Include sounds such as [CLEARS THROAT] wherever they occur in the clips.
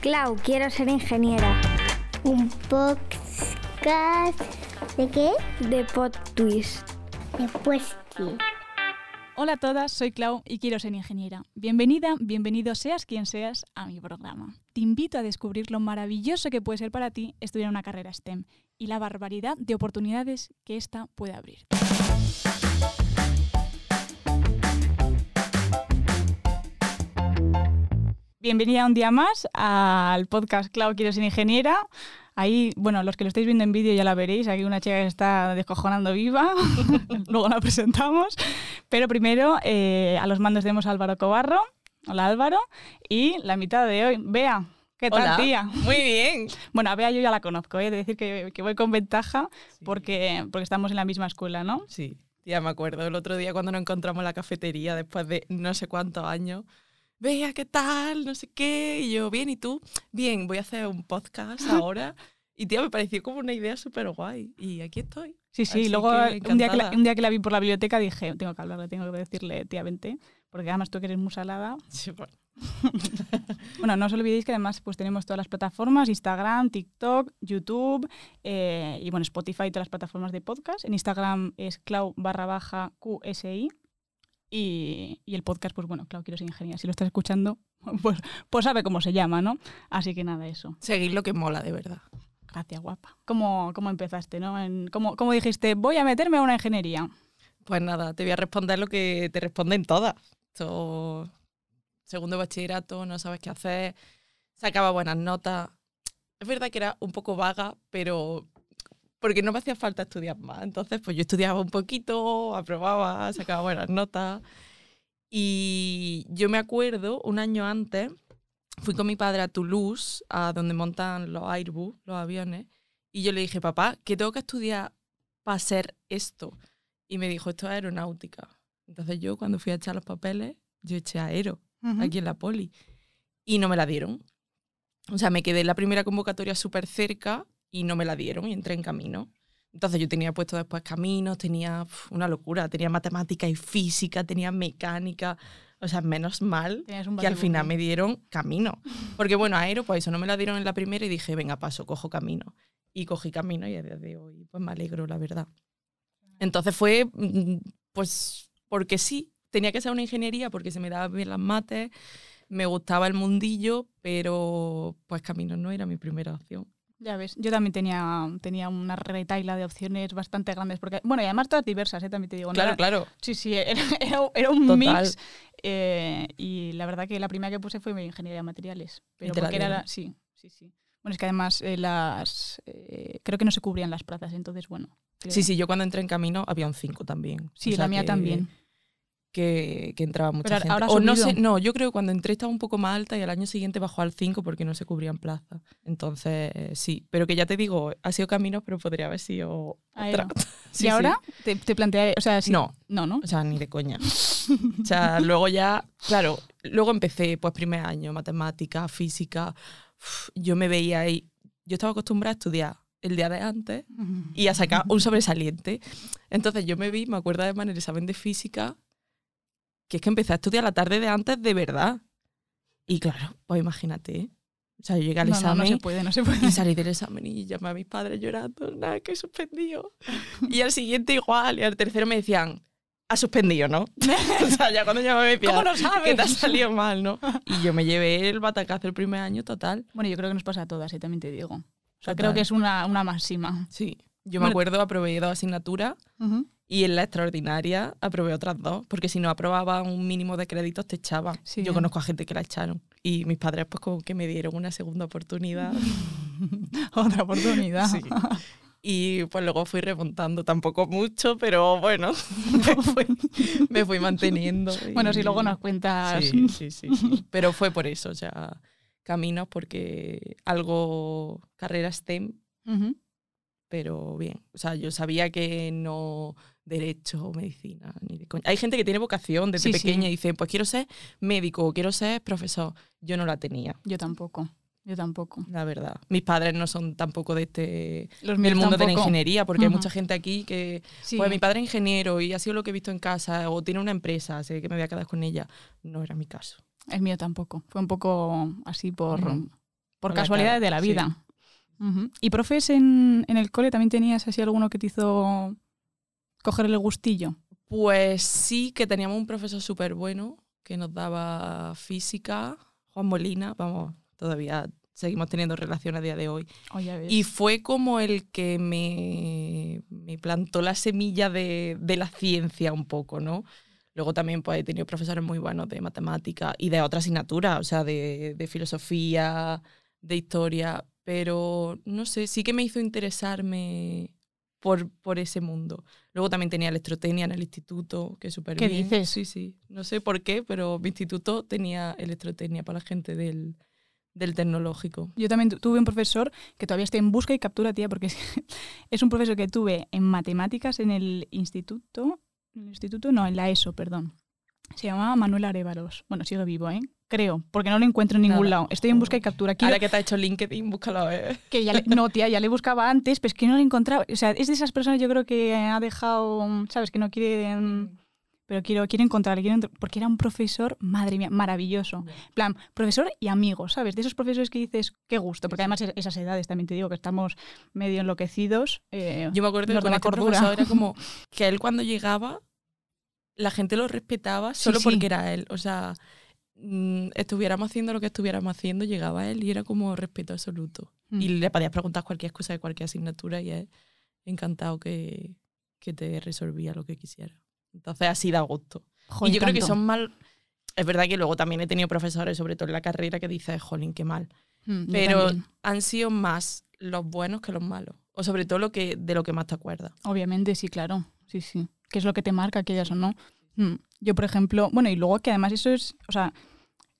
Clau, quiero ser ingeniera. Un podcast de qué? De Pod Twist. Después sí. Hola a todas, soy Clau y quiero ser ingeniera. Bienvenida, bienvenido seas quien seas a mi programa. Te invito a descubrir lo maravilloso que puede ser para ti estudiar una carrera STEM y la barbaridad de oportunidades que esta puede abrir. Bienvenida un día más al podcast Clau Quiero ser ingeniera. Ahí, bueno, los que lo estáis viendo en vídeo ya la veréis. Aquí una chica que está descojonando viva. [LAUGHS] Luego la presentamos. Pero primero, eh, a los mandos tenemos a Álvaro Cobarro. Hola Álvaro. Y la mitad de hoy, Bea. ¿Qué tal, Hola. tía? Muy bien. Bueno, a Bea yo ya la conozco, ¿eh? de decir que, que voy con ventaja porque, porque estamos en la misma escuela, ¿no? Sí, ya me acuerdo. El otro día cuando nos encontramos en la cafetería después de no sé cuántos años. Vea, ¿qué tal? No sé qué. Y yo, bien, ¿y tú? Bien, voy a hacer un podcast ahora. Y tía, me pareció como una idea súper guay. Y aquí estoy. Sí, sí. Así Luego, que un día que, la, un día que la vi por la biblioteca dije, tengo que hablarle, tengo que decirle, tía, vente. Porque además tú que eres muy salada. [LAUGHS] Sí, bueno, [LAUGHS] Bueno, no os olvidéis que además pues tenemos todas las plataformas, Instagram, TikTok, YouTube eh, y bueno, Spotify y todas las plataformas de podcast. En Instagram es clau barra baja QSI. Y, y el podcast, pues bueno, Clau Quiero ser ingeniera. Si lo estás escuchando, [LAUGHS] pues, pues sabe cómo se llama, ¿no? Así que nada, eso. Seguir lo que mola, de verdad. Gracias, guapa. ¿Cómo, cómo empezaste, no? En- ¿cómo, cómo dijiste, voy a meterme a una ingeniería? Pues nada, te voy a responder lo que te responden todas. Esto, segundo de bachillerato, no sabes qué hacer, sacaba buenas notas. Es verdad que era un poco vaga, pero porque no me hacía falta estudiar más. Entonces, pues yo estudiaba un poquito, aprobaba, sacaba buenas notas. Y yo me acuerdo, un año antes, fui con mi padre a Toulouse, a donde montan los Airbus, los aviones, y yo le dije, papá, ¿qué tengo que estudiar para hacer esto? Y me dijo, esto es aeronáutica. Entonces yo cuando fui a echar los papeles, yo eché aero, aquí en la poli. Y no me la dieron. O sea, me quedé en la primera convocatoria súper cerca y no me la dieron y entré en camino. Entonces yo tenía puesto después caminos, tenía uf, una locura, tenía matemática y física, tenía mecánica. O sea, menos mal que al final me dieron camino. [LAUGHS] Porque bueno, aero, pues eso no me la dieron en la primera y dije, venga, paso, cojo camino. Y cogí camino y a día de hoy, pues me alegro, la verdad. Entonces fue, mm, pues, porque sí, tenía que ser una ingeniería porque se me daban bien las mates, me gustaba el mundillo, pero pues camino no era mi primera opción. Ya ves, yo también tenía, tenía una retaila de opciones bastante grandes. Porque, bueno, y además todas diversas, ¿eh? también te digo. no Claro, era- claro. Sí, sí, era, era- era un Total. mix. eh, y la verdad que la primera que puse fue ingeniería de materiales. Pero porque era la- sí, sí, sí. Bueno, es que además eh, las eh, creo que no se cubrían las plazas, entonces bueno. Sí, sí, yo cuando entré en camino había un 5 también. Sí, O sea la mía que- también. Que, que entraba mucha Pero gente. ahora o no sé, no, yo creo que cuando entré estaba un poco más alta y al año siguiente bajó al 5 porque no se cubrían plazas. Entonces, eh, sí. Pero que ya te digo, ha sido camino, pero podría haber sido otra. [LAUGHS] Sí, y sí. ahora te, te o sea, No, no, ¿no? O sea, ni de coña. [LAUGHS] O sea, luego ya, claro, luego empecé, pues primer año, matemática, física. Uf, yo me veía ahí, yo estaba acostumbrada a estudiar el día de antes y a sacar un sobresaliente. Entonces yo me vi, me acuerdo además en el examen de física, que es que empecé a estudiar la tarde de antes de verdad. Y claro, pues imagínate. ¿eh? O sea, yo llegué al No, no, examen no se puede, no se puede. y salí del examen y llamé a mis padres llorando, nada, que he suspendido. Y al siguiente igual, y al tercero me decían, has suspendido, ¿no? [LAUGHS] o sea, ya cuando llamé me decían, ¿Cómo lo sabes? que te ha salido mal, ¿no? Y yo me llevé el batacazo el primer año total. Bueno, yo creo que nos pasa a todas, ¿eh? también te digo. O sea, Total. creo que es una, una máxima. Sí. Yo me Bueno. acuerdo, aprobé dos asignaturas y en la extraordinaria aprobé otras dos, porque si no aprobaba un mínimo de créditos te echaban. Sí. Yo conozco a gente que la echaron. Y mis padres pues como que me dieron una segunda oportunidad. [LAUGHS] Otra oportunidad. Sí. Y pues luego fui remontando, tampoco mucho, pero bueno, [LAUGHS] [LAUGHS] me fui, me fui manteniendo. y- Bueno, si luego nos cuentas. Sí, sí, sí, sí. Pero fue por eso, o sea, caminos porque algo, carrera STEM, Ujú. Pero bien. O sea, yo sabía que no derecho o medicina, ni de coña. Hay gente que tiene vocación desde Sí, sí. pequeña y dice, pues quiero ser médico o quiero ser profesor. Yo no la tenía, Yo tampoco. Yo tampoco. la verdad. Mis padres no son tampoco de este Los del mundo de la ingeniería, porque hay mucha gente aquí que, Sí. pues mi padre es ingeniero y ha sido lo que he visto en casa, o tiene una empresa, sé que me voy a quedar con ella. No era mi caso. El mío tampoco. Fue un poco así por, por la casualidades de la sí. ¿Y profes en, en el cole también tenías así alguno que te hizo coger el gustillo? Pues sí, que teníamos un profesor súper bueno que nos daba física, Juan Molina, vamos, todavía seguimos teniendo relación a día de hoy. Oh. Y fue como el que me, me plantó la semilla de, de la ciencia un poco, ¿no? Luego también pues, he tenido profesores muy buenos de matemática y de otras asignaturas, o sea, de, de filosofía, de historia, pero no sé, sí que me hizo interesarme por, por ese mundo. Luego también tenía electrotecnia en el instituto, que súper ¿Qué bien. dices? Sí, sí. No sé por qué, pero mi instituto tenía electrotecnia para la gente del, del tecnológico. Yo también tu- tuve un profesor que todavía estoy en busca y captura, tía, porque es, [LAUGHS] es un profesor que tuve en matemáticas en el instituto, en el instituto, no, en la ESO, perdón. Se llamaba Manuel Arevalos. Bueno, sigue vivo, ¿eh? Creo, porque no lo encuentro en ningún Nada. lado. Estoy en busca y captura. Quiero- Ahora que te ha hecho LinkedIn, búscalo. ¿eh? que ya le- no, tía, ya le buscaba antes, pero es que no lo encontraba. O sea, es de esas personas yo creo que ha dejado, ¿sabes? Que no quiere... mm, Pero quiero, quiero encontrarle, quiero porque era un profesor, madre mía, maravilloso. En plan, profesor y amigo, ¿sabes? De esos profesores que dices, qué gusto, porque además es- esas edades también te digo que estamos medio enloquecidos. eh, Yo me acuerdo que con la este profesor era como [LAUGHS] que él cuando llegaba, la gente lo respetaba Sí, solo sí. porque era él. O sea, estuviéramos haciendo lo que estuviéramos haciendo, llegaba él y era como respeto absoluto. Mm. Y le podías preguntar cualquier cosa de cualquier asignatura y él encantado que, que te resolvía lo que quisiera. Entonces así da gusto. joder, y yo creo que tanto. son mal... Es verdad que luego también he tenido profesores, sobre todo en la carrera, que dices, jolín, qué mal. Mm, Pero han sido más los buenos que los malos. O sobre todo lo que, de lo que más te acuerdas. Obviamente, sí, claro. Sí, sí. ¿Qué es lo que te marca, que ellas o no? Mm. Yo, por ejemplo, bueno, y luego que además eso es, o sea,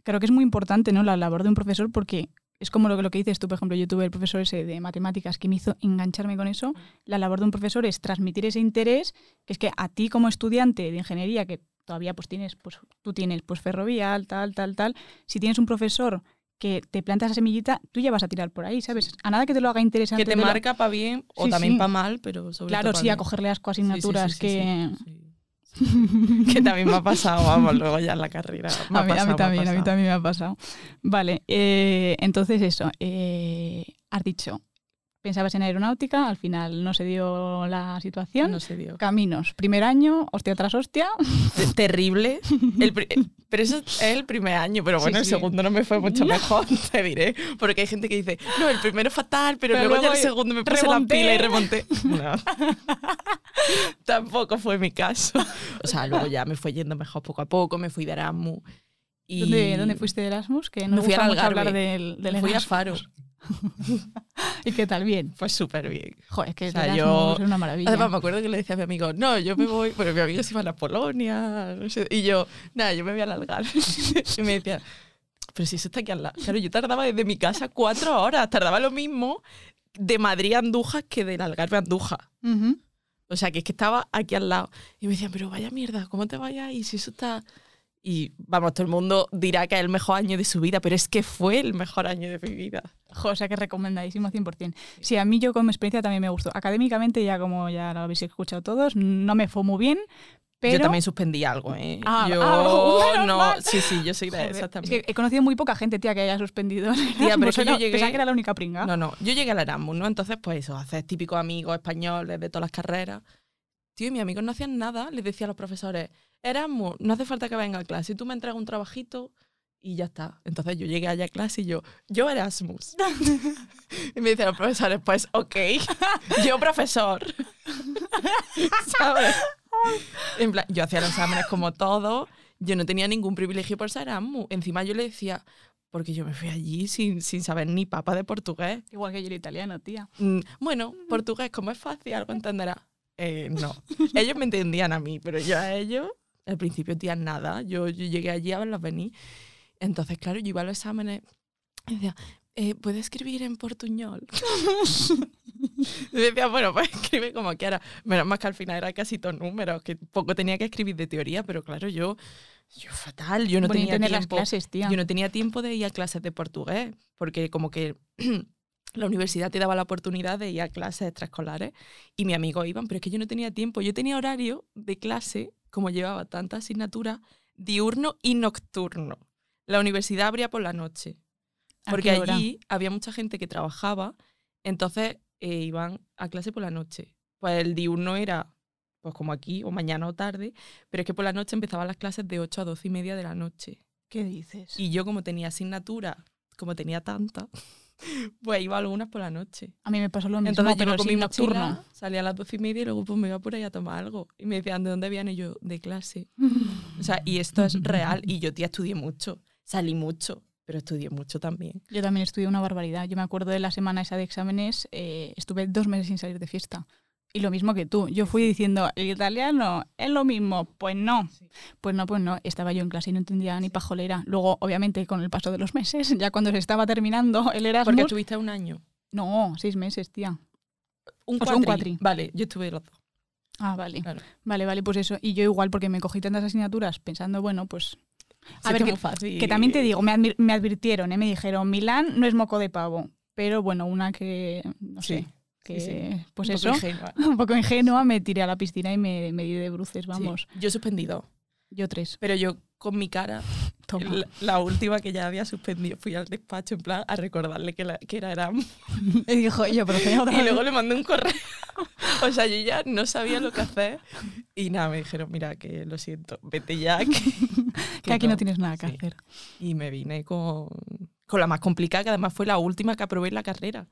creo que es muy importante, ¿no? La labor de un profesor porque es como lo que, lo que dices tú, por ejemplo, yo tuve el profesor ese de matemáticas que me hizo engancharme con eso. La labor de un profesor es transmitir ese interés, que es que a ti como estudiante de ingeniería, que todavía pues tienes, pues tú tienes pues ferrovial, tal, tal, tal, si tienes un profesor que te planta esa semillita, tú ya vas a tirar por ahí, ¿sabes? A nada que te lo haga interesante. Que te de lo- marca para bien o Sí, también sí. para mal, pero sobre Claro, todo pa' sí, a cogerle asco a asignaturas sí, que... [LAUGHS] que también me ha pasado, vamos, luego ya en la carrera. [LAUGHS] Me a, mí, a mí pasado, me también, a mí también me ha pasado. Vale, eh, entonces eso, eh, has dicho, pensabas en aeronáutica, al final no se dio la situación. No se dio. Caminos, primer año, hostia tras hostia. Te- [LAUGHS] Terrible. El pri- pero eso es el primer año, pero Sí, bueno, el segundo no me fue mucho mejor, [LAUGHS] te diré. Porque hay gente que dice, no, el primero fatal, pero, Pero luego, ya el segundo me puse remonté. la pila y remonté. [LAUGHS] No. Tampoco fue mi caso. O sea, luego ya me fue yendo mejor poco a poco, me fui de Erasmus. Y ¿Dónde, dónde fuiste de Erasmus? Que no Me fui Algarve. hablar del, del fui a. Faro. [LAUGHS] ¿Y qué tal? Bien. Fue súper bien. Joder, es que O sea, yo- es una maravilla. Además, me acuerdo que le decía a mi amigo, no, yo me voy, pero mi amigo se iba a la Polonia, no sé, y yo, nada, yo me voy a alargar. [LAUGHS] y me decía, pero si eso está aquí al lado. Claro, yo tardaba desde mi casa cuatro horas, tardaba lo mismo de Madrid a Andújar que del Algarve a Andújar. O sea, que es que estaba aquí al lado. Y me decían, pero vaya mierda, ¿cómo te vayas? Y si eso está... Y vamos, todo el mundo dirá que es el mejor año de su vida, pero es que fue el mejor año de mi vida. Jo, o sea que recomendadísimo 100%. Sí, a mí yo como experiencia también me gustó. Académicamente, ya como ya lo habéis escuchado todos, no me fue muy bien, pero... Yo también suspendí algo, ¿eh? Ah, yo ah, [LAUGHS] no... mal. Sí, sí, yo soy de Joder, esas es que he conocido muy poca gente, tía, que haya suspendido. Tía, [LAUGHS] pero yo llegué- Pensaba que era la única pringa. No, no, yo llegué al Erasmus, ¿no? Entonces, pues eso, haces típicos amigos españoles de todas las carreras. Tío, y mis amigos no hacían nada. Les decía a los profesores, Erasmus, no hace falta que venga a clase. Tú me entregas un trabajito y ya está. Entonces yo llegué allá a clase y yo, yo Erasmus. [LAUGHS] y me dicen los profesores, pues ok, [LAUGHS] yo profesor. [LAUGHS] ¿Sabes? En plan, yo hacía los exámenes como todo. Yo no tenía ningún privilegio por ser Erasmus. Encima yo le decía, porque yo me fui allí sin, sin saber ni papa de portugués. Igual que yo era italiano, tía. Mm, Bueno, portugués, como es fácil, algo entenderá. Eh, no. Ellos me entendían a mí, pero yo a ellos, al principio, tía, nada. Yo, yo llegué allí a verlos venir. Entonces, claro, yo iba a los exámenes y decía, eh, ¿puedo escribir en portuñol? [LAUGHS] y decía, bueno, pues escribe como quiera. Menos más que al final era casi todo números, que poco tenía que escribir de teoría, pero claro, yo, yo fatal, yo no Bonito tenía tener las tiempo. clases, tía. Yo no tenía tiempo de ir a clases de portugués, porque como que [CLEARS THROAT] la universidad te daba la oportunidad de ir a clases extraescolares y mis amigos iban, pero es que yo no tenía tiempo. Yo tenía horario de clase, como llevaba tantas asignaturas, diurno y nocturno. La universidad abría por la noche. ¿A Porque allí había mucha gente que trabajaba, entonces eh, iban a clase por la noche. Pues el diurno era pues como aquí, o mañana o tarde, pero es que por la noche empezaban las clases de 8 a 12 y media de la noche. ¿Qué dices? Y yo como tenía asignatura, como tenía tanta, pues iba algunas por la noche. A mí me pasó lo mismo, Entonces yo pero sin mochila, nocturno. salía a las 12 y media y luego pues me iba por ahí a tomar algo. Y me decían, ¿de dónde viene Y yo? De clase. [LAUGHS] O sea, y esto es real. Y yo, tía, estudié mucho. Salí mucho, pero estudié mucho también. Yo también estudié una barbaridad. Yo me acuerdo de la semana esa de exámenes, eh, estuve dos meses sin salir de fiesta. Y lo mismo que tú. Yo fui diciendo, el italiano es lo mismo. Pues no. Pues no, pues no. Estaba yo en clase y no entendía ni pajolera. Luego, obviamente, con el paso de los meses, ya cuando se estaba terminando el Erasmus... Porque estuviste un año. No, seis meses, tía. Un O sea, un cuatri. Vale, yo estuve los dos. Ah, vale. Claro. Vale, vale, pues eso. Y yo igual, porque me cogí tantas asignaturas pensando, bueno, pues... A Se ver, que, fácil. que también te digo, me, admir- me advirtieron, ¿eh? me dijeron, Milán no es moco de pavo. Pero bueno, una que, no sé, Sí, que, sí, sí. pues Un eso, ingenua. [LAUGHS] un poco ingenua, me tiré a la piscina y me, me di de bruces, vamos. Sí. Yo suspendí dos. Yo tres. Pero yo con mi cara, [LAUGHS] la, la última que ya había suspendido, fui al despacho en plan a recordarle que, la- que era Erasmus. [LAUGHS] Y dijo, yo, pero otra Y vez". luego le mandé un correo. O sea, yo ya no sabía lo que hacer. Y nada, me dijeron, mira, que lo siento, vete ya. Que, que aquí no, tienes nada que hacer. Y me vine con, con la más complicada, que además fue la última que aprobé en la carrera.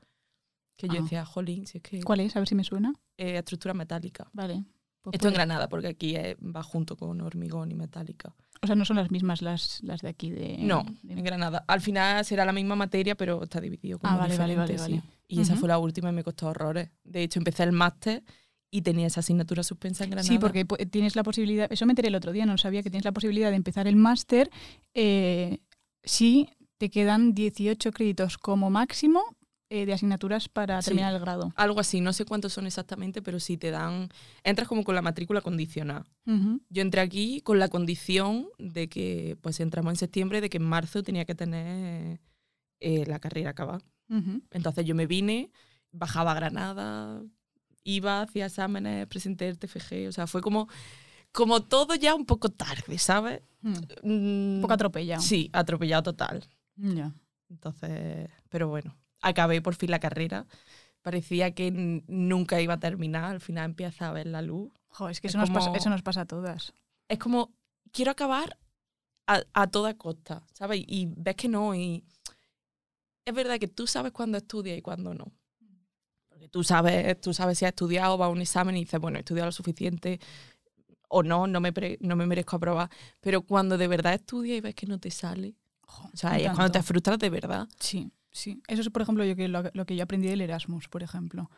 Que yo Ah. decía, jolín, si es que ¿Cuál es? A ver si me suena. eh, estructura metálica. Vale. Pues Esto en Granada, porque aquí eh, va junto con hormigón y metálica. O sea, no son las mismas las, las de aquí de... no, de- en Granada. Al final será la misma materia, pero está dividido como Ah, vale, vale, vale, sí. vale. Y esa fue la última y me costó horrores. De hecho, empecé el máster y tenía esa asignatura suspensa en Granada. Sí, porque tienes la posibilidad, eso me enteré el otro día, no sabía que tienes la posibilidad de empezar el máster eh, si te quedan 18 créditos como máximo eh, de asignaturas para Sí. terminar el grado. Algo así, no sé cuántos son exactamente, pero sí te dan... Entras como con la matrícula condicionada. Ujú. Yo entré aquí con la condición de que, pues entramos en septiembre, de que en marzo tenía que tener eh, la carrera acabada. Ujú. Entonces yo me vine, bajaba a Granada, iba, hacía exámenes, presenté el TFG, o sea, fue como, como todo ya un poco tarde, ¿sabes? Mm. Mm, Un poco atropellado. Sí, atropellado total. Ya. Entonces, pero bueno, acabé por fin la carrera. Parecía que nunca iba a terminar, al final empieza a ver la luz. Jo, es que Es eso, nos pasa, como- eso nos pasa a todas. Es como, quiero acabar a, a toda costa, ¿sabes? Y ves que no, y es verdad que tú sabes cuándo estudias y cuándo no. Porque tú sabes, tú sabes si has estudiado, vas a un examen y dices, bueno, he estudiado lo suficiente o no, no me, pre- no me merezco aprobar. Pero cuando de verdad estudias y ves que no te sale, o sea, es cuando te frustras de verdad. Sí, sí. Eso es, por ejemplo, yo que, lo, lo que yo aprendí del Erasmus, por ejemplo.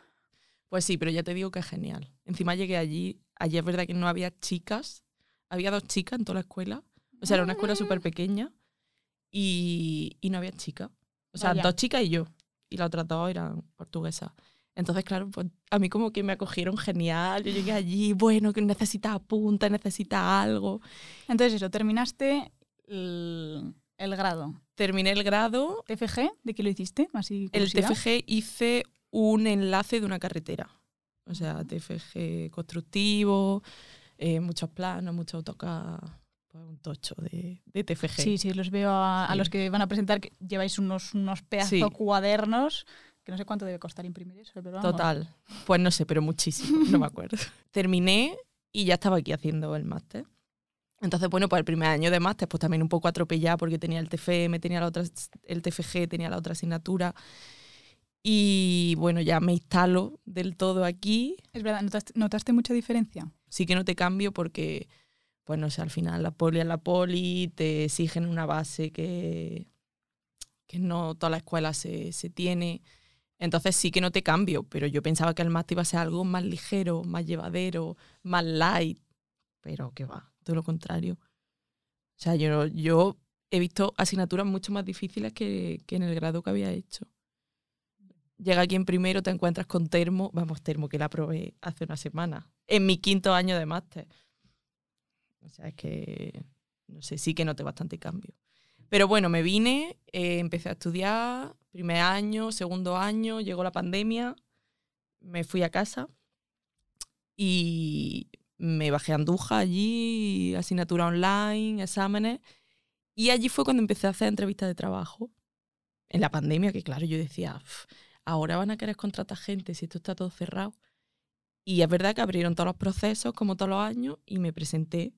Pues sí, pero ya te digo que es genial. Encima llegué allí, allí es verdad que no había chicas, había dos chicas en toda la escuela. O sea, era una escuela súper pequeña y, y no había chicas. O sea, Vaya. dos chicas y yo. Y las otras dos eran portuguesas. Entonces, claro, pues a mí como que me acogieron genial. Yo llegué allí, bueno, que necesita punta, necesita algo. Entonces, eso, terminaste el, el grado. Terminé el grado. ¿TFG? ¿De qué lo hiciste? Así, El. TFG hice un enlace de una carretera. O sea, TFG constructivo, eh, muchos planos, mucho AutoCAD, pues un tocho de, de TFG. Sí, sí, los veo a, a Sí. los que van a presentar que lleváis unos, unos pedazos Sí. cuadernos que no sé cuánto debe costar imprimir eso, pero vamos. Total. Pues no sé, pero muchísimo, no me acuerdo. [LAUGHS] Terminé y ya estaba aquí haciendo el máster. Entonces, bueno, pues el primer año de máster, pues también un poco atropellada porque tenía el TFM, tenía la otra, el TFG, tenía la otra asignatura. Y bueno, ya me instalo del todo aquí. Es verdad, ¿notaste, notaste mucha diferencia? Sí que no te cambio porque, pues no sé, al final la poli es la poli, te exigen una base que, que no toda la escuela se, se tiene. Entonces sí que no te cambio, pero yo pensaba que el máster iba a ser algo más ligero, más llevadero, más light, pero que va, todo lo contrario. O sea, yo, yo he visto asignaturas mucho más difíciles que, que en el grado que había hecho. Llega aquí en primero, te encuentras con termo, vamos, termo que la probé hace una semana, en mi quinto año de máster. O sea, es que, no sé, sí que noté bastante cambio. Pero bueno, me vine, eh, empecé a estudiar, primer año, segundo año, llegó la pandemia, me fui a casa y me bajé a Andújar allí, asignatura online, exámenes, y allí fue cuando empecé a hacer entrevistas de trabajo. en la pandemia, que claro, yo decía, "Uf, ahora van a querer contratar gente si esto está todo cerrado. Y es verdad que abrieron todos los procesos, como todos los años, y me presenté.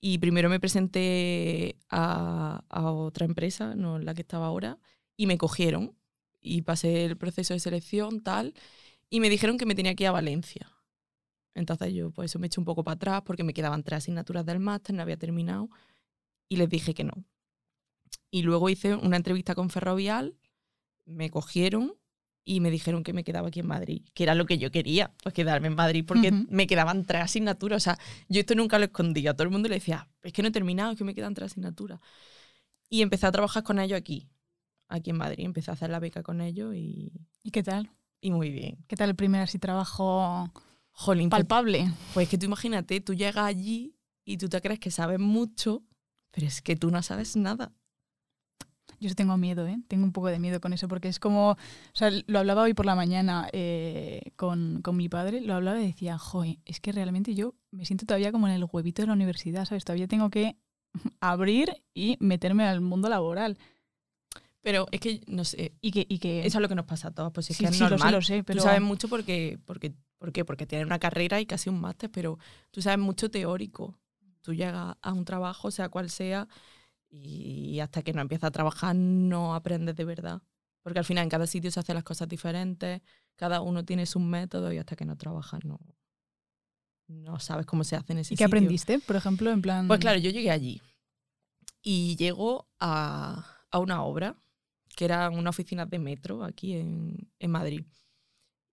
Y primero me presenté a, otra empresa, no la que estaba ahora, y me cogieron. Y pasé el proceso de selección, tal, y me dijeron que me tenía que ir a Valencia. Entonces yo, pues eso me eché un poco para atrás porque me quedaban tres asignaturas del máster, no había terminado, y les dije que no. Y luego hice una entrevista con Ferrovial, me cogieron y me dijeron que me quedaba aquí en Madrid, que era lo que yo quería, pues quedarme en Madrid, porque me quedaban tres asignaturas. O sea, yo esto nunca lo escondía. Todo el mundo le decía, es que no he terminado, es que me quedan tres asignaturas. Y empecé a trabajar con ellos aquí, aquí en Madrid. Empecé a hacer la beca con ellos y, ¿Y qué tal? y muy bien. ¿Qué tal el primer así trabajo Jolín, palpable? pues es que tú imagínate, tú llegas allí y tú te crees que sabes mucho, pero es que tú no sabes nada. Yo tengo miedo, ¿eh? Tengo un poco de miedo con eso, porque es como, o sea, lo hablaba hoy por la mañana eh, con, con mi padre, lo hablaba y decía, joder, es que realmente yo me siento todavía como en el huevito de la universidad, ¿sabes? Todavía tengo que [LAUGHS] abrir y meterme al mundo laboral. Pero es que, no sé, Y que, y que eso es lo que nos pasa a todos, pues es sí, que es sí, lo sé, normal. lo sé, pero Tú sabes mucho porque, porque, ¿por qué? Porque tienes una carrera y casi un máster, pero tú sabes mucho teórico. Tú llegas a un trabajo, sea cual sea, y hasta que no empiezas a trabajar no aprendes de verdad. Porque al final en cada sitio se hacen las cosas diferentes, cada uno tiene sus métodos y hasta que no trabajas no, no sabes cómo se hace en ese ¿Y qué sitio. aprendiste, por ejemplo, en plan... Pues claro, yo llegué allí y llego a, a una obra que era una oficina de metro aquí en, en Madrid.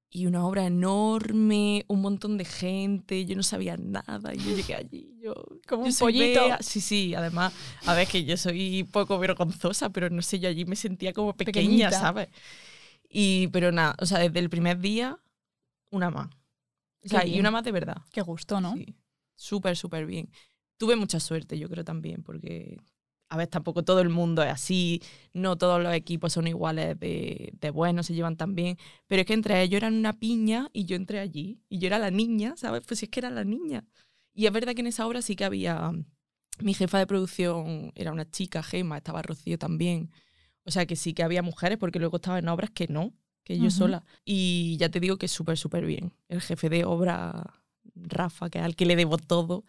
Y una obra enorme, un montón de gente, yo no sabía nada. Y yo llegué [LAUGHS] allí, yo. Como yo un pollito. Bea. Sí, sí, además, a ver, que yo soy poco vergonzosa, pero no sé, yo allí me sentía como pequeña, Pequeñita. ¿sabes? Y, pero nada, o sea, desde el primer día, una más. O sea, y una más de verdad. Qué gusto, ¿no? Sí, súper, súper bien. Tuve mucha suerte, yo creo también, porque, a ver, tampoco todo el mundo es así, no todos los equipos son iguales de, de buenos, se llevan tan bien, pero es que entre ellos eran una piña y yo entré allí, y yo era la niña, ¿sabes? Pues es que era la niña. Y es verdad que en esa obra sí que había, mi jefa de producción era una chica, Gema, estaba Rocío también, o sea que sí que había mujeres, porque luego estaba en obras que no, que yo sola. Y ya te digo que súper, súper bien. El jefe de obra, Rafa, que es al que le debo todo,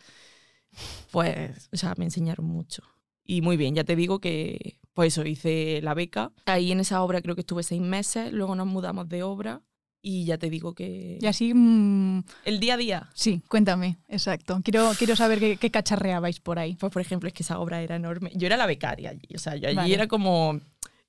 pues, o sea, me enseñaron mucho. Y muy bien, ya te digo que, pues eso, hice la beca. Ahí en esa obra creo que estuve seis meses, luego nos mudamos de obra y ya te digo que... Y así, mm, El día a día, sí, cuéntame, exacto. Quiero, quiero saber qué, qué cacharreabais por ahí. pues por ejemplo, es que esa obra era enorme. Yo era la becaria allí, o sea, yo allí Vale. era como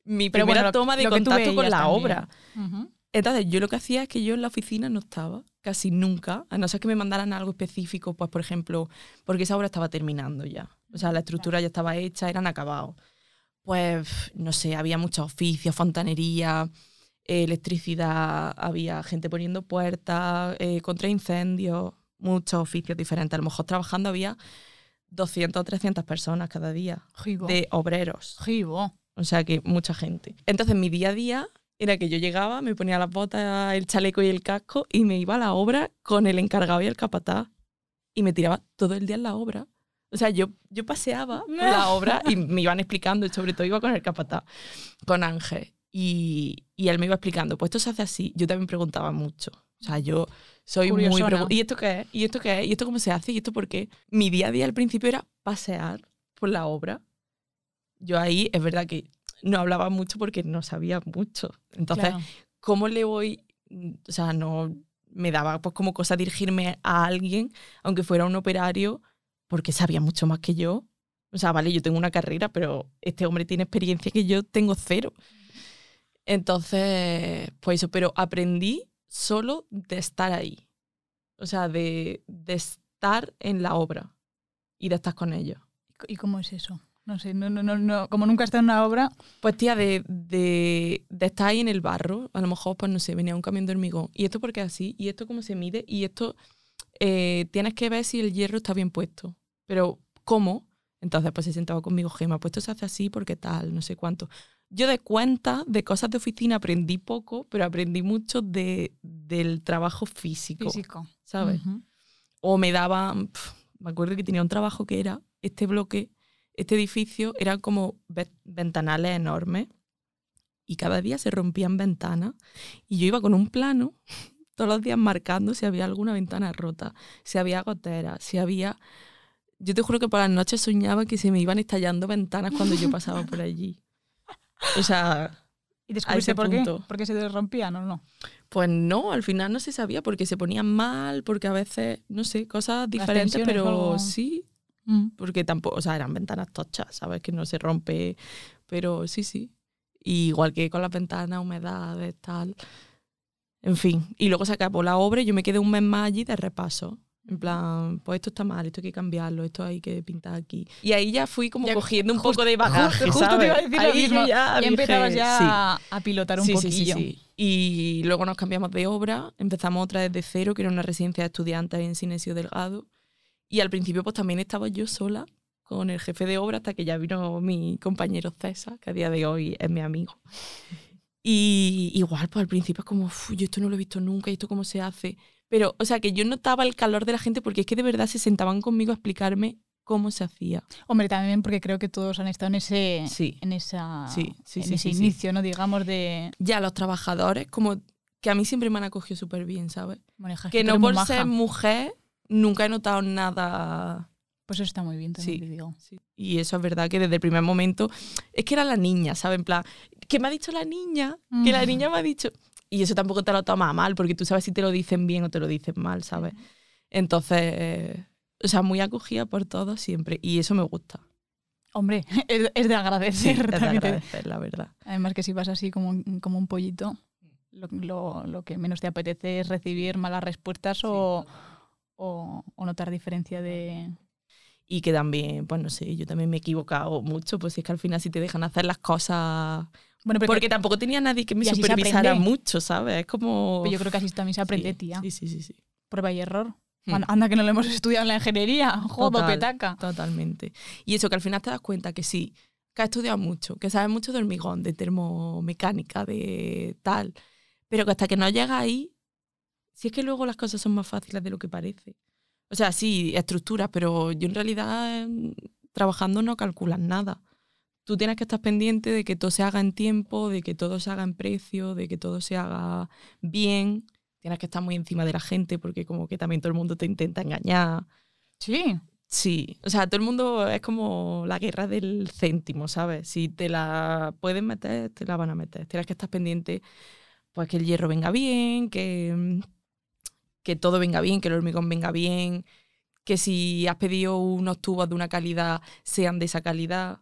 mi Pero primera bueno, toma de contacto con la también. obra. Ujú. Entonces, yo lo que hacía es que yo en la oficina no estaba, casi nunca, a no ser que me mandaran algo específico, pues por ejemplo, porque esa obra estaba terminando ya. O sea, la estructura ya estaba hecha, eran acabados. Pues, no sé, había muchos oficios, fontanería, electricidad, había gente poniendo puertas, eh, contra incendios, muchos oficios diferentes. A lo mejor trabajando había 200 o 300 personas cada día, Jibo. de obreros. Jibo. O sea que mucha gente. Entonces mi día a día era que yo llegaba, me ponía las botas, el chaleco y el casco y me iba a la obra con el encargado y el capataz. Y me tiraba todo el día en la obra. O sea, yo, yo paseaba [LAUGHS] por la obra y me iban explicando, y sobre todo iba con el capataz, con Ángel. Y, y él me iba explicando, pues esto se hace así. Yo también preguntaba mucho. O sea, yo soy muy... Curiosona. pregu- ¿Y esto qué es? ¿Y esto qué es? ¿Y esto cómo se hace? ¿Y esto por qué? Mi día a día al principio era pasear por la obra. Yo ahí es verdad que no hablaba mucho porque no sabía mucho. Entonces, Claro. ¿cómo le voy? O sea, no me daba pues como cosa dirigirme a alguien, aunque fuera un operario, porque sabía mucho más que yo. O sea, vale, yo tengo una carrera, pero este hombre tiene experiencia que yo tengo cero. Entonces, pues eso, pero aprendí solo de estar ahí. O sea, de, de estar en la obra y de estar con ellos. ¿Y cómo es eso? No sé, no, no, no, no, como nunca he estado en una obra, Pues tía, de, de, de estar ahí en el barro, a lo mejor, pues no sé, venía un camión de hormigón. ¿Y esto porque es así? ¿Y esto cómo se mide? Y esto eh, tienes que ver si el hierro está bien puesto. Pero, ¿cómo? Entonces, pues se sentaba conmigo, Gema, pues esto se hace así porque tal, no sé cuánto. Yo de cuenta de cosas de oficina aprendí poco, pero aprendí mucho de, del trabajo físico, físico. ¿sabes? O me daban, me acuerdo que tenía un trabajo que era, este bloque, este edificio, eran como ve- ventanales enormes y cada día se rompían ventanas. Y yo iba con un plano [LAUGHS] todos los días marcando si había alguna ventana rota, si había goteras, si había... Yo te juro que por las noches soñaba que se me iban estallando ventanas cuando yo pasaba por allí. O sea, ¿Y descubriste por qué? punto. ¿Por qué se rompían o no? pues no, al final no se sabía porque se ponían mal, porque a veces, no sé, cosas diferentes, pero algo. sí, porque tampoco, o sea, eran ventanas tochas, ¿sabes? Que no se rompe, pero sí, sí. Y igual que con las ventanas, humedades, tal. En fin, y luego se acabó la obra y yo me quedé un mes más allí de repaso. En plan, pues esto está mal, esto hay que cambiarlo, esto hay que pintar aquí. Y ahí ya fui como Ya cogiendo un poco de bagaje, Justo, justo te iba a decir lo Ahí yo mismo. ya dije, empezabas ya sí. a, a pilotar un Sí, poquillo. sí. Y luego nos cambiamos de obra, empezamos otra desde cero, que era una residencia de estudiantes en Sinesio Delgado. Y al principio pues también estaba yo sola con el jefe de obra hasta que ya vino mi compañero César, que a día de hoy es mi amigo. Y igual, pues al principio es como, "Uf, yo esto no lo he visto nunca, ¿y esto cómo se hace? Pero, o sea, que yo notaba el calor de la gente porque es que de verdad se sentaban conmigo a explicarme cómo se hacía. Hombre, también porque creo que todos han estado en ese, Sí. en esa, Sí, sí, en sí, ese inicio, ¿no? Digamos de... Ya los trabajadores, como que a mí siempre me han acogido súper bien, ¿sabes? Bueno, hija, que no por maja. ser mujer nunca he notado nada. Pues eso está muy bien, también Sí. te digo. Sí. Y eso es verdad que desde el primer momento es que era la niña, ¿sabes? En plan, ¿qué me ha dicho la niña? Que la Mm. niña me ha dicho. Y eso tampoco te lo tomas mal, porque tú sabes si te lo dicen bien o te lo dicen mal, ¿sabes? Entonces, eh, o sea, muy acogida por todos siempre. Y eso me gusta. Hombre, [LAUGHS] es, es de Sí, agradecer. es de [LAUGHS] agradecer, la verdad. Además que si vas así como, un- como un pollito, lo, lo- lo que menos te apetece es recibir malas respuestas o, o, o notar diferencia de... Y que también, pues no sé, yo también me he equivocado mucho, pues es que al final si te dejan hacer las cosas... Bueno, Porque tampoco tenía nadie que me supervisara mucho, ¿sabes? Es como... pero yo creo que así también se aprende, Sí, tía. Sí, sí, sí, sí. Prueba y error. Hmm. Anda- que no lo hemos estudiado en la ingeniería. [LAUGHS] Jodo, Total. petaca. Totalmente. Y eso que al final te das cuenta que sí, que has estudiado mucho, que sabes mucho de hormigón, de termomecánica, de tal, pero que hasta que no llegas ahí, si es que luego las cosas son más fáciles de lo que parece. O sea, sí, estructuras, pero yo en realidad em, trabajando no calculas nada. Tú tienes que estar pendiente de que todo se haga en tiempo, de que todo se haga en precio, de que todo se haga bien. Tienes que estar muy encima de la gente porque como que también todo el mundo te intenta engañar. Sí. Sí, o sea, todo el mundo es como la guerra del céntimo, ¿sabes? Si te la pueden meter, te la van a meter. Tienes que estar pendiente, pues que el hierro venga bien, que, que todo venga bien, que el hormigón venga bien, que si has pedido unos tubos de una calidad, sean de esa calidad.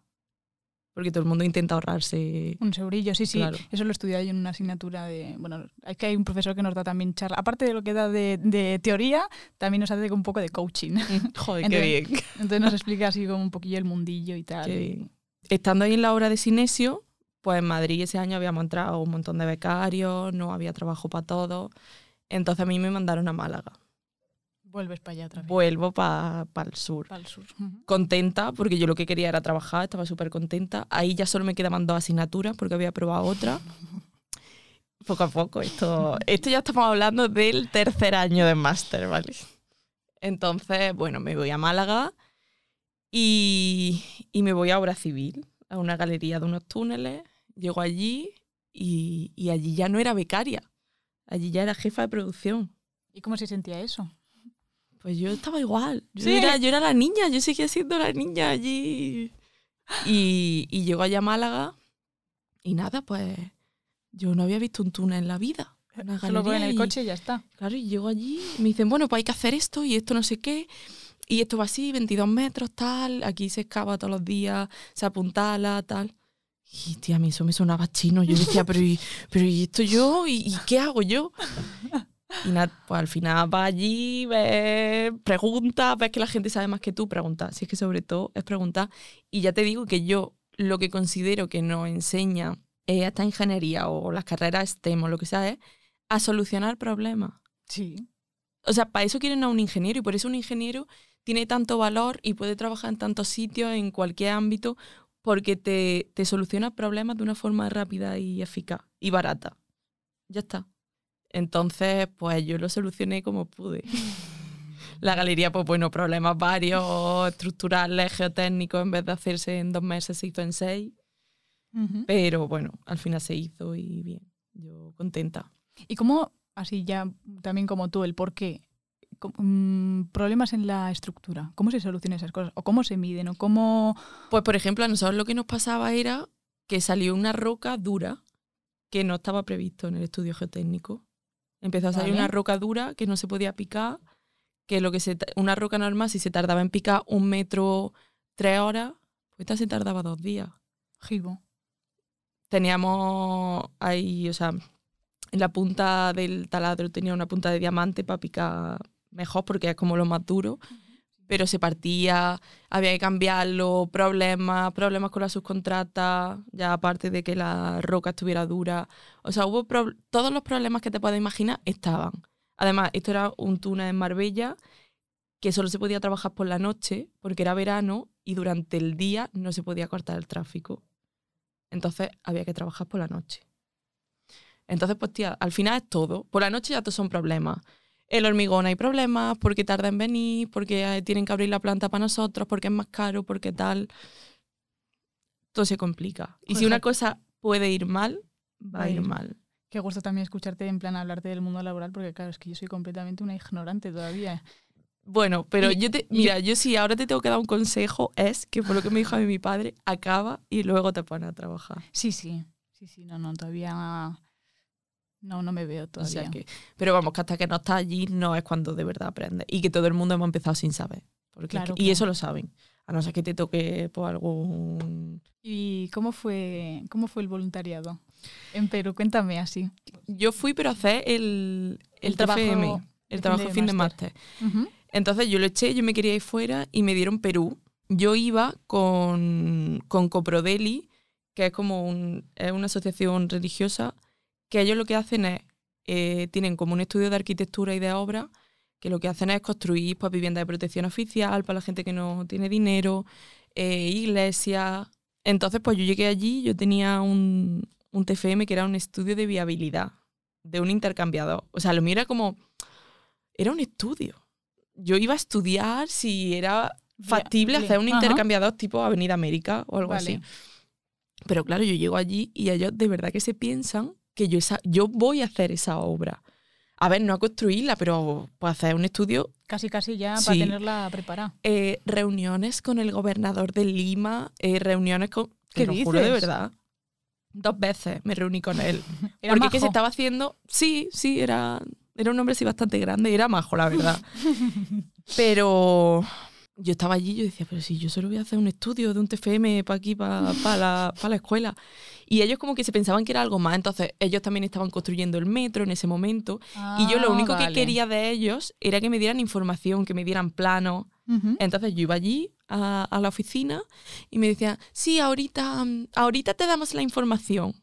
Porque todo el mundo intenta ahorrarse. Un segurillo, sí, sí. Claro. Eso lo estudié yo en una asignatura de... Bueno, es que hay un profesor que nos da también charla. Aparte de lo que da de, de teoría, también nos hace un poco de coaching. [LAUGHS] Joder, Entonces- qué bien. [LAUGHS] Entonces nos explica así como un poquillo el mundillo y tal. Qué bien. Estando ahí en la obra de Sinesio, pues en Madrid ese año habíamos entrado un montón de becarios, no había trabajo para todos. Entonces a mí me mandaron a Málaga. Vuelves para allá otra vez. Vuelvo para el sur. Para el sur. Contenta, porque yo lo que quería era trabajar, estaba súper contenta. Ahí ya solo me quedaban dos asignaturas porque había probado otra. [LAUGHS] Poco a poco, esto, esto ya estamos hablando del tercer año de máster, ¿vale? Entonces, bueno, me voy a Málaga y, y me voy a obra civil, a una galería de unos túneles. Llego allí y, y allí ya no era becaria, allí ya era jefa de producción. ¿Y cómo se sentía eso? Pues yo estaba igual. Yo, Sí. era, yo era la niña, yo seguía siendo la niña allí. Y, y llego allá a Málaga y nada, pues yo no había visto un túnel en la vida. Una Solo voy en el y- coche y ya está. Claro, y llego allí y me dicen, bueno, pues hay que hacer esto y esto no sé qué. Y esto va así, 22 metros, tal. Aquí se excava todos los días, se apuntala, tal. Y tía, a mí eso me sonaba chino. Yo decía, pero ¿y, pero ¿y esto yo? ¿Y, y qué hago yo? Y nada, pues al final vas allí, ves, preguntas, ves que la gente sabe más que tú, preguntas. Si es que sobre todo es preguntar. Y ya te digo que yo lo que considero que nos enseña eh, esta ingeniería o las carreras STEM o lo que sea es a solucionar problemas. Sí. O sea, para eso quieren a un ingeniero y por eso un ingeniero tiene tanto valor y puede trabajar en tantos sitios, en cualquier ámbito, porque te, te soluciona problemas de una forma rápida y eficaz y barata. Ya está. Entonces, pues yo lo solucioné como pude. [LAUGHS] La galería, pues bueno, problemas varios, estructurales, geotécnicos, en vez de hacerse en dos meses, se hizo en seis. Ujú. Pero bueno, al final se hizo y bien, yo contenta. ¿Y cómo, así ya también como tú, el por qué? Mm, problemas en la estructura. ¿Cómo se solucionan esas cosas? ¿O cómo se miden? ¿O cómo...? Pues por ejemplo, a nosotros lo que nos pasaba era que salió una roca dura que no estaba previsto en el estudio geotécnico. Empezó a salir Vale. una roca dura que no se podía picar, que lo que se una roca normal si se tardaba en picar un metro tres horas, pues esta se tardaba dos días. Gibo. Teníamos ahí, o sea, en la punta del taladro tenía una punta de diamante para picar mejor porque es como lo más duro, pero se partía, había que cambiarlo, problemas, problemas con la subcontrata, ya aparte de que la roca estuviera dura. O sea, hubo todos los problemas que te puedas imaginar estaban. Además, esto era un túnel en Marbella que solo se podía trabajar por la noche porque era verano y durante el día no se podía cortar el tráfico. Entonces había que trabajar por la noche. Entonces, pues tía, al final es todo. Por la noche ya todos son problemas. El hormigón hay problemas porque tarda en venir, porque eh, tienen que abrir la planta para nosotros, porque es más caro, porque tal. Todo se complica. Y si una cosa puede ir mal, va a ir mal. Qué gusto también escucharte en plan hablarte del mundo laboral, porque claro, es que yo soy completamente una ignorante todavía. Bueno, pero Y- yo te, mira, yo sí, ahora te tengo que dar un consejo, es que por lo que me dijo a mí mi padre, acaba y luego te pones a trabajar. Sí, sí. Sí, sí, no, no, todavía... No, no me veo O todavía. sea que, pero vamos, que hasta que no estás allí no es cuando de verdad aprendes. Y que todo el mundo hemos empezado sin saber. Porque es Claro, que- Y eso lo saben. A no ser que te toque por algún... ¿Y cómo fue, cómo fue el voluntariado en Perú? Cuéntame así. Yo fui, pero a hacer el, el, El trabajo TFM, el fin trabajo de fin de máster. Entonces yo lo eché, yo me quería ir fuera y me dieron Perú. Yo iba con, con Coprodeli, que es como un- es una asociación religiosa, que ellos lo que hacen es, eh, tienen como un estudio de arquitectura y de obra, que lo que hacen es construir pues, viviendas de protección oficial para la gente que no tiene dinero, eh, iglesias. Entonces, pues yo llegué allí, yo tenía un, un TFM que era un estudio de viabilidad de un intercambiador. O sea, lo mío era como, era un estudio yo iba a estudiar si era factible hacer un Ajá. intercambiador tipo Avenida América o algo Vale. así. Pero claro, yo llego allí y ellos de verdad que se piensan que yo, esa, yo voy a hacer esa obra. A ver, no a construirla, pero pues hacer un estudio, Casi, casi ya para tenerla preparada. eh, reuniones con el gobernador de Lima, eh, reuniones con... ¿Qué lo juro de dices? verdad. Dos veces me reuní con él. [LAUGHS] Era Porque es que se majo. estaba haciendo. Sí, sí, era, era un hombre así bastante grande y era majo, la verdad. [LAUGHS] pero yo estaba allí y yo decía, pero si yo solo voy a hacer un estudio de un TFM para aquí, para la, la escuela. Y ellos como que se pensaban que era algo más. Entonces ellos también estaban construyendo el metro en ese momento. y yo lo Ah, único que quería de ellos era que me dieran información, que me dieran planos. Ujú. Entonces yo iba allí a, a la oficina y me decían, sí, ahorita, ahorita te damos la información.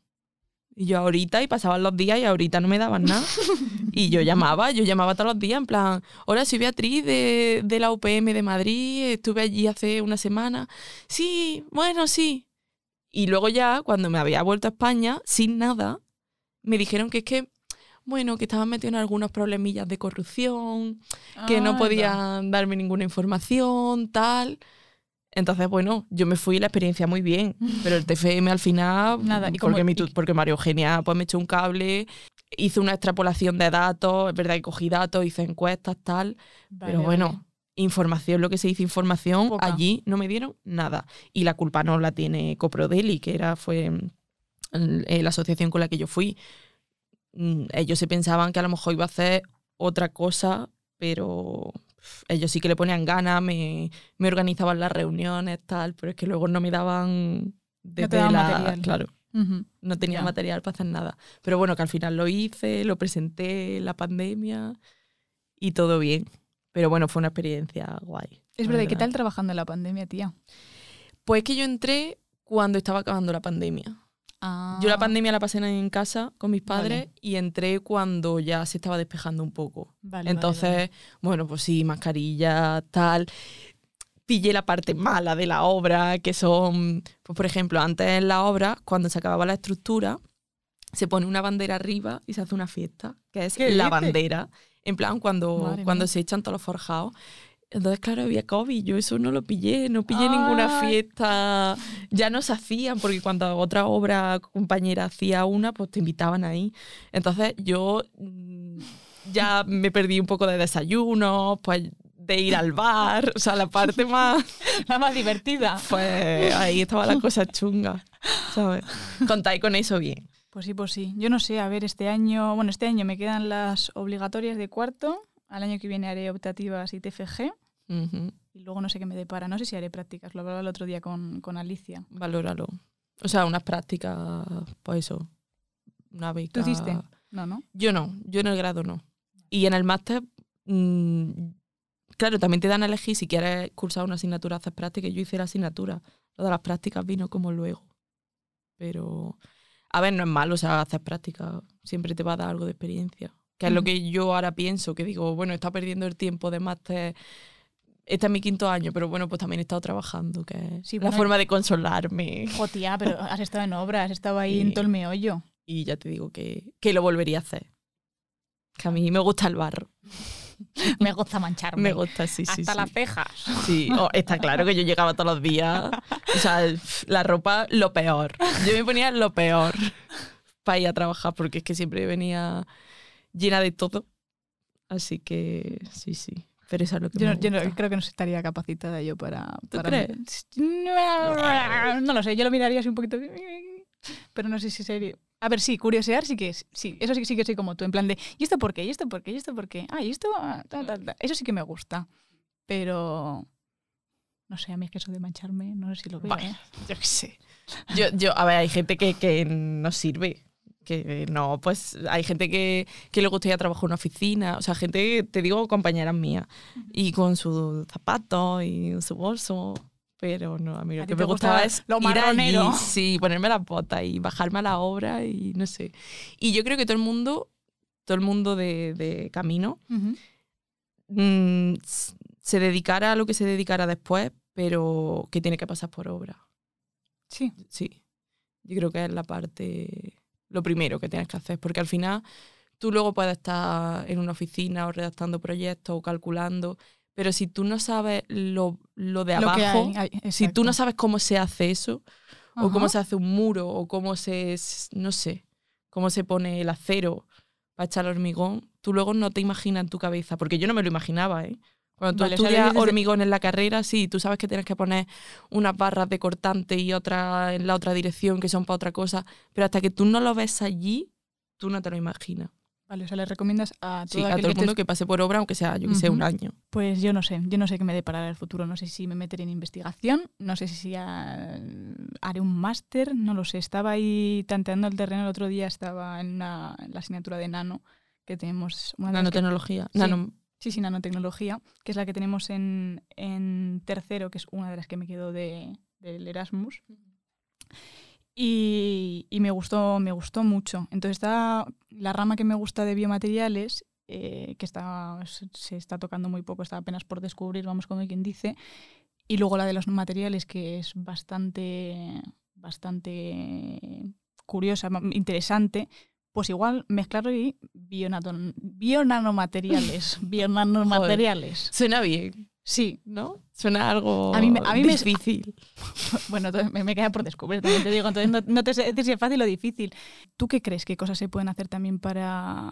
Y yo ahorita, y pasaban los días y ahorita no me daban nada. [LAUGHS] y yo llamaba, yo llamaba todos los días en plan, hola, soy Beatriz de, de la UPM de Madrid, estuve allí hace una semana. Sí, bueno, sí. Y luego ya, cuando me había vuelto a España, sin nada, me dijeron que es que, bueno, que estaban metidos en algunos problemillas de corrupción, que no Anda. podían darme ninguna información, tal. Entonces, bueno, yo me fui la experiencia muy bien, pero el TFM al final, Nada, ¿y porque, mi porque María Eugenia pues, me echó un cable, hizo una extrapolación de datos, es verdad que cogí datos, hice encuestas, tal, Vale, pero bueno, vale. información, lo que se dice información, Poca. allí no me dieron nada. Y la culpa no la tiene Coprodeli, que era, fue mm, eh, la asociación con la que yo fui. Mm, Ellos se pensaban que a lo mejor iba a hacer otra cosa, pero ellos sí que le ponían ganas, me, me organizaban las reuniones, tal, pero es que luego no me daban... desde daban la- material. Claro, Ujú. no tenía Ya. material para hacer nada. Pero bueno, que al final lo hice, lo presenté, la pandemia y todo bien. Pero bueno, fue una experiencia guay. Es verdad, ¿y qué tal trabajando en la pandemia, tía? Pues que yo entré cuando estaba acabando la pandemia. Yo la Ah, pandemia la pasé en casa con mis Vale. padres y entré cuando ya se estaba despejando un poco. vale, Entonces, vale. bueno, pues sí, mascarilla, tal. Pillé la parte mala de la obra, que son, pues por ejemplo, antes en la obra, cuando se acababa la estructura, se pone una bandera arriba y se hace una fiesta, que es ¿Qué la bandera. En plan, cuando, Madre cuando mía. se echan todos los forjados. Entonces, claro, había COVID. Yo eso no lo pillé, no pillé ninguna Ay. fiesta. Ya no se hacían, porque cuando otra obra compañera hacía una, pues te invitaban ahí. Entonces, yo mm, ya me perdí un poco de desayuno, pues de ir al bar. O sea, la parte más. [LAUGHS] La más divertida. Pues ahí estaba la cosa chunga, ¿sabes? Contáis con eso bien. Pues sí, pues sí. Yo no sé, a ver, este año, bueno, este año me quedan las obligatorias de cuarto, al año que viene haré optativas y TFG, Ujú, y luego no sé qué me depara, no sé si haré prácticas, lo hablaba el otro día con, con Alicia. Valóralo. O sea, unas prácticas, pues eso. Una beca. ¿Tú hiciste? No, ¿no? Yo no, yo en el grado no. Y en el máster, mm, claro, también te dan a elegir si quieres cursar una asignatura, hacer prácticas. Yo hice la asignatura. Lo de las prácticas vino como luego. Pero, a ver, no es malo, o sea, hacer prácticas siempre te va a dar algo de experiencia. Que es lo que yo ahora pienso, que digo, bueno, está perdiendo el tiempo de máster. Este es mi quinto año, pero bueno, pues también he estado trabajando, que es Sí, la bueno, forma de consolarme. Jo, tía, pero [LAUGHS] has estado en obra, has estado ahí en Sí. todo el meollo. Y ya te digo que, que lo volvería a hacer. Que a mí me gusta el barro. [LAUGHS] Me gusta mancharme. Me gusta, sí, sí. Hasta sí. las cejas. Sí, oh, está claro que yo llegaba todos los días. O sea, la ropa, lo peor. Yo me ponía lo peor para ir a trabajar porque es que siempre venía llena de todo. Así que sí, sí. Pero eso es lo que Yo, me no, yo no- gusta. creo que no estaría capacitada yo para... ¿Tú para crees? [LAUGHS] No lo sé, yo lo miraría así un poquito... [LAUGHS] Pero no sé si sería... A ver, sí, curiosear sí que es. Sí, eso sí, sí que soy como tú, en plan de, ¿y esto por qué? ¿Y esto por qué? ¿Y esto por qué? Ah, ¿y esto? Ah, ta, ta, ta. Eso sí que me gusta. Pero... No sé, a mí es que eso de mancharme, no sé si lo veo. Bueno, ¿eh? yo qué sé. Yo, yo, a ver, hay gente que, que no sirve. Que no, pues hay gente que, que le gustaría trabajar en una oficina. O sea, gente, te digo, compañeras mías. Y con sus zapatos y su bolso. Pero no, a mí lo A que me gustaba gusta es lo ir allí, sí, ponerme las botas y bajarme a la obra y no sé. Y yo creo que todo el mundo, todo el mundo de, de camino, mm, se dedicara a lo que se dedicara después, pero que tiene que pasar por obra. Sí. Sí. Yo creo que es la parte, lo primero que tienes que hacer, porque al final tú luego puedes estar en una oficina o redactando proyectos o calculando, pero si tú no sabes lo, lo de abajo, hay- si tú no sabes cómo se hace eso, o cómo se hace un muro, o cómo se, no sé, cómo se pone el acero para echar el hormigón, tú luego no te imaginas en tu cabeza, porque yo no me lo imaginaba, ¿eh? Cuando tú Vale, o sea, estudias desde- hormigón en la carrera, sí, tú sabes que tienes que poner unas barras de cortante y otra en la otra dirección que son para otra cosa, pero hasta que tú no lo ves allí, tú no te lo imaginas. Vale, o sea, le recomiendas a Sí, todo a todo el mundo que pase por obra, aunque sea, yo que sé, un año. Pues yo no sé, yo no sé qué me deparará el futuro. No sé si me meteré en investigación, no sé si haré un máster, no lo sé. Estaba ahí tanteando el terreno el otro día, estaba en, una- en la asignatura de nano que tenemos. Una que- Nanotecnología. Sí. Sí, sí, nanotecnología, que es la que tenemos en, en tercero, que es una de las que me quedó de, del Erasmus. Y, y me gustó, me gustó mucho. Entonces está la rama que me gusta de biomateriales, eh, que está, se- está tocando muy poco, está apenas por descubrir, vamos como quien dice. Y luego la de los materiales, que es bastante, bastante curiosa, interesante. Pues igual mezclarlo y bionanomateriales. [LAUGHS] bionanomateriales. Suena bien, Sí, ¿no? Suena algo A mí me- a mí me- difícil. [LAUGHS] Bueno, entonces me, me queda por descubrir, también te digo. Entonces no, no te sé si es fácil o difícil. ¿Tú qué crees? ¿Qué cosas se pueden hacer también para,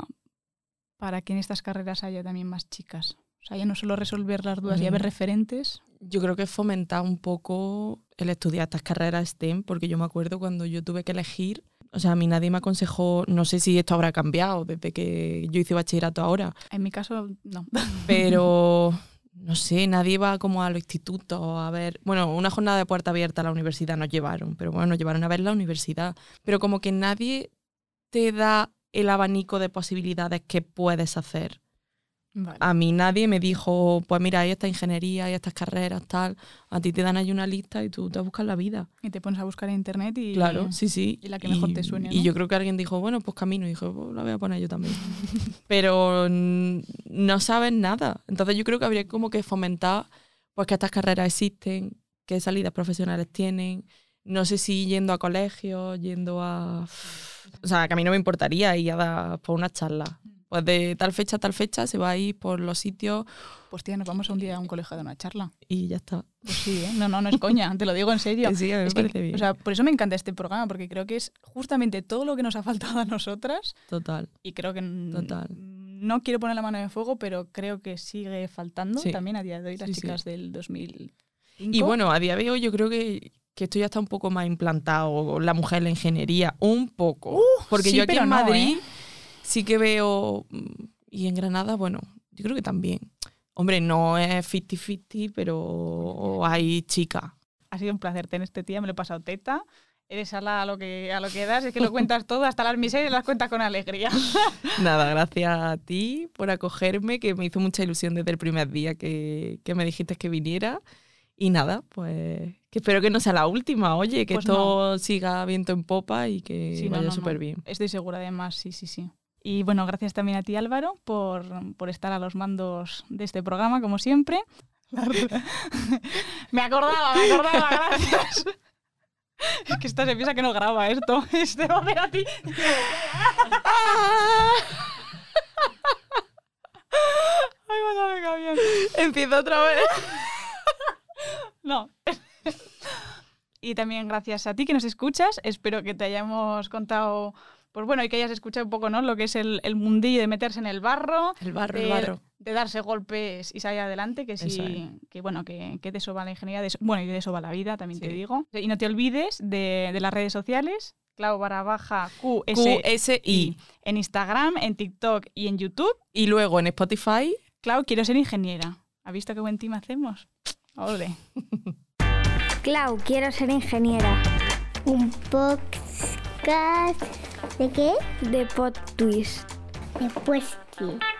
para que en estas carreras haya también más chicas? O sea, ya no solo resolver las dudas y haber Mm. referentes. Yo creo que fomentar un poco el estudiar estas carreras STEM, porque yo me acuerdo cuando yo tuve que elegir, o sea, a mí nadie me aconsejó, no sé si esto habrá cambiado desde que yo hice bachillerato ahora, En mi caso, no. [LAUGHS] pero no sé, nadie va como a los institutos a ver, bueno, una jornada de puerta abierta a la universidad nos llevaron, pero bueno, nos llevaron a ver la universidad, pero como que nadie te da el abanico de posibilidades que puedes hacer. Vale. A mí nadie me dijo, pues mira, hay esta ingeniería, hay estas carreras, tal. A ti te dan ahí una lista y tú te buscas la vida. Y te pones a buscar en internet y. Claro, sí, sí. y la que mejor te suene, Y yo creo que alguien dijo, bueno, pues camino. Y dijo, pues la voy a poner yo también. [LAUGHS] Pero no sabes nada. Entonces yo creo que habría como que fomentar pues que estas carreras existen, qué salidas profesionales tienen. No sé si yendo a colegios, yendo a... O sea, que a mí no me importaría ir a dar por una charla. Pues de tal fecha a tal fecha se va a ir por los sitios Pues tía, nos vamos a un día a un colegio de una charla. y ya está. Pues sí, ¿eh? No, no, no es coña, te lo digo en serio. Sí, me Es que, parece bien. O sea, por eso me encanta este programa, porque creo que es justamente todo lo que nos ha faltado a nosotras Total. y creo que Total. no quiero poner la mano en fuego, pero creo que sigue faltando Sí. también a día de hoy las Sí, sí. chicas del 2005. Y bueno, a día de hoy yo creo que, que esto ya está un poco más implantado, la mujer en la ingeniería, un poco. Porque sí, yo aquí en no, Madrid ¿eh? Sí que veo, mm, y en Granada, bueno, yo creo que también. Hombre, no es 50-50, pero hay chicas. ha sido un placer tenerte, tía, me lo he pasado teta. Eres a, la- a lo que, a lo que das, es que lo cuentas todo, hasta las miserias las cuentas con alegría. [LAUGHS] Nada, gracias a ti por acogerme, que me hizo mucha ilusión desde el primer día que, que me dijiste que viniera. Y nada, pues que espero que no sea la última, oye, que Pues esto siga viento en popa y que Sí, no, vaya no, no. súper bien. Estoy segura además, sí, sí, sí. Y bueno, gracias también a ti Álvaro por, por estar a los mandos de este programa, como siempre. [LAUGHS] me acordaba, me acordaba, gracias. Es que esta se piensa que no graba esto. Este va a hacer a ti. [LAUGHS] Ay, me venga bien. Empieza otra vez. [LAUGHS] No. Y también gracias a ti que nos escuchas. Espero que te hayamos contado, pues bueno, y que hayas escuchado un poco, ¿no? Lo que es el, el mundillo de meterse en el barro, El barro, de, el barro. de darse golpes y salir adelante, que sí, que bueno, que, que de eso va la ingeniería, de eso- bueno, y de eso va la vida, también te digo. Y no te olvides de, de las redes sociales, Clau barra baja QSI QSI. en Instagram, en TikTok y en YouTube. Y luego en Spotify, Clau, quiero ser ingeniera. ¿Has visto qué buen team hacemos? Ole. [LAUGHS] Clau, quiero ser ingeniera. Un podcast de qué? De Pod Twist. De Puesti.